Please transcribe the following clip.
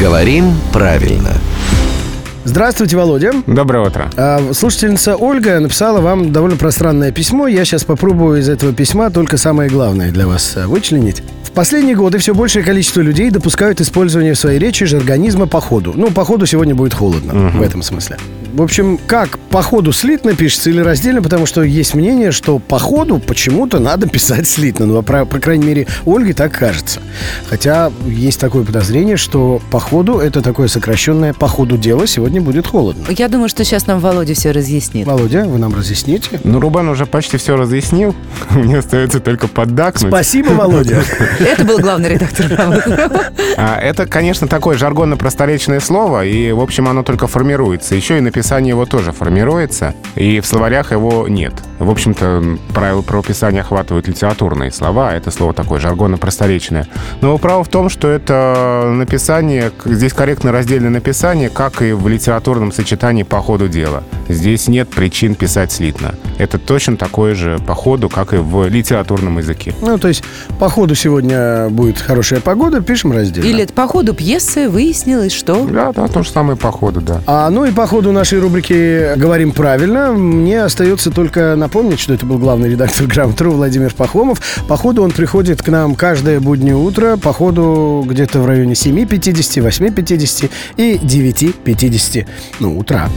Говорим правильно. Здравствуйте, Володя. Доброе утро. А, Слушательница Ольга написала вам довольно пространное письмо. Я сейчас попробую из этого письма только самое главное для вас а, вычленить. В последние годы все большее количество людей допускают использование в своей речи жаргонизма по ходу. Ну, по ходу сегодня будет холодно, в этом смысле. В общем, как по ходу слитно пишется или раздельно, потому что есть мнение, что по ходу почему-то надо писать слитно. Ну, по, по крайней мере, Ольге так кажется. Хотя есть такое подозрение, что по ходу это такое сокращенное по ходу дела сегодня будет холодно. Я думаю, что сейчас нам Володя все разъяснит. Володя, вы нам разъясните? Ну, Рубен уже почти все разъяснил. Мне остается только поддакнуть. Спасибо, Володя. Это был главный редактор. А, Это, конечно, такое жаргонно-просторечное слово, и, в общем, оно только формируется. Еще и написание его тоже формируется, и в словарях его нет. В общем-то, правила правописания охватывают литературные слова, а это слово такое жаргонно-просторечное. Но право в том, что это написание, здесь корректно раздельное написание, как и в литературном сочетании по ходу дела. Здесь нет причин писать слитно. Это точно такое же по ходу, как и в литературном языке. Ну, то есть, по ходу сегодня будет хорошая погода, пишем раздельно. Или по ходу пьесы выяснилось, что... Да, да, то же самое по ходу, да. А, ну и по ходу нашей рубрики «Говорим правильно» мне остается только напомнить, что это был главный редактор «Грамотру» Владимир Пахомов. По ходу он приходит к нам каждое буднее утро, по ходу где-то в районе 7.50, 8.50 и 9.50, ну, утра.